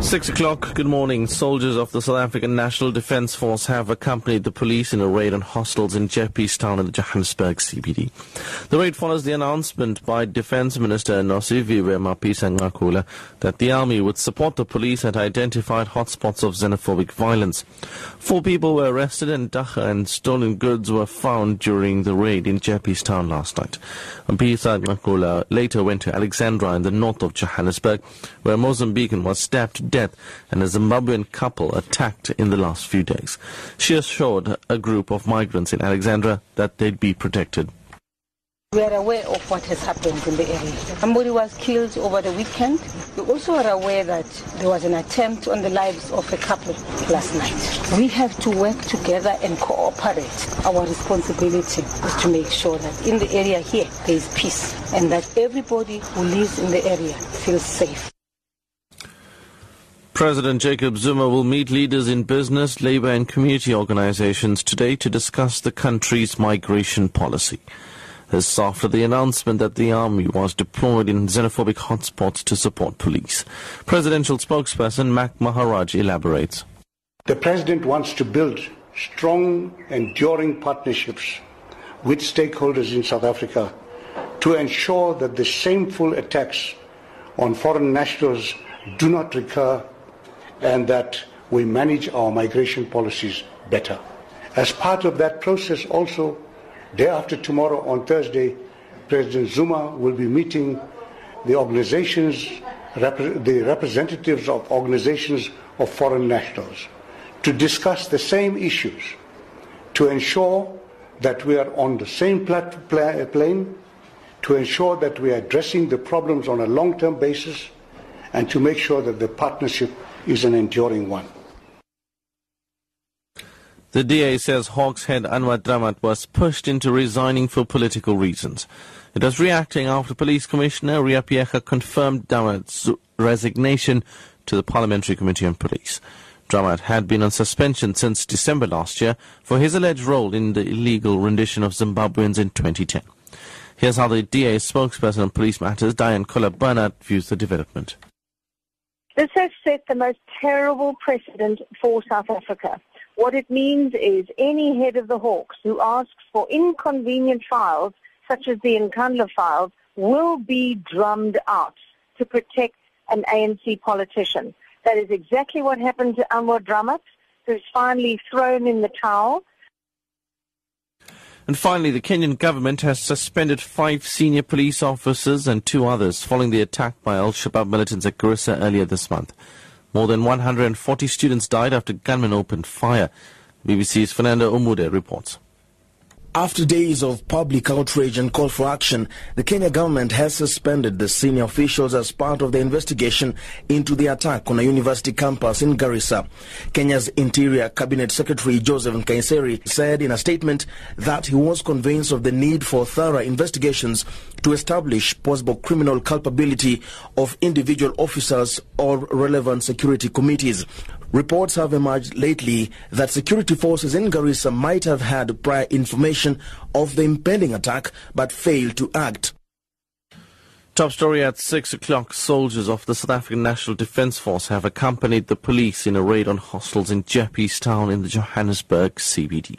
Six o'clock, good morning. Soldiers of the South African National Defence Force have accompanied the police in a raid on hostels in Jeppestown in the Johannesburg CBD. The raid follows the announcement by Defence Minister Nosiviwe Mapisa-Nqakula that the army would support the police at identified hotspots of xenophobic violence. Four people were arrested and dagga and stolen goods were found during the raid in Jeppestown last night. Mapisa-Nqakula later went to Alexandra in the north of Johannesburg where Mozambican was stabbed death and a Zimbabwean couple attacked in the last few days. She assured a group of migrants in Alexandra that they'd be protected. We are aware of what has happened in the area. Somebody was killed over the weekend. We also are aware that there was an attempt on the lives of a couple last night. We have to work together and cooperate. Our responsibility is to make sure that in the area here there is peace and that everybody who lives in the area feels safe. President Jacob Zuma will meet leaders in business, labor and community organizations today to discuss the country's migration policy. This after the announcement that the army was deployed in xenophobic hotspots to support police. Presidential spokesperson Mac Maharaj elaborates. The president wants to build strong, enduring partnerships with stakeholders in South Africa to ensure that the shameful attacks on foreign nationals do not recur and that we manage our migration policies better. As part of that process also, day after tomorrow on Thursday, President Zuma will be meeting the organizations, the representatives of organizations of foreign nationals to discuss the same issues to ensure that we are on the same plane, to ensure that we are addressing the problems on a long-term basis, and to make sure that the partnership is an enduring one. The DA says Hawks head Anwar Dramat was pushed into resigning for political reasons. It was reacting after Police Commissioner Ria Phiyega confirmed Dramat's resignation to the Parliamentary Committee on Police. Dramat had been on suspension since December last year for his alleged role in the illegal rendition of Zimbabweans in 2010. Here's how the DA spokesperson on police matters, Dianne Kohler Barnard, views the development. This has set the most terrible precedent for South Africa. What it means is any head of the Hawks who asks for inconvenient files, such as the Nkandla files, will be drummed out to protect an ANC politician. That is exactly what happened to Anwar Dramat, who's finally thrown in the towel. And finally, the Kenyan government has suspended five senior police officers and two others following the attack by Al-Shabaab militants at Garissa earlier this month. More than 140 students died after gunmen opened fire. BBC's Ferdinand Omondi reports. After days of public outrage and call for action, the Kenya government has suspended the senior officials as part of the investigation into the attack on a university campus in Garissa. Kenya's Interior Cabinet Secretary Joseph Nkaissery said in a statement that he was convinced of the need for thorough investigations to establish possible criminal culpability of individual officers or relevant security committees. Reports have emerged lately that security forces in Garissa might have had prior information of the impending attack but failed to act. Top story at 6 o'clock. Soldiers of the South African National Defence Force have accompanied the police in a raid on hostels in Jeppestown in the Johannesburg CBD.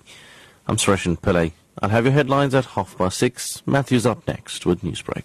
I'm Sureshan Pillay. I'll have your headlines at half past six. Matthew's up next with Newsbreak.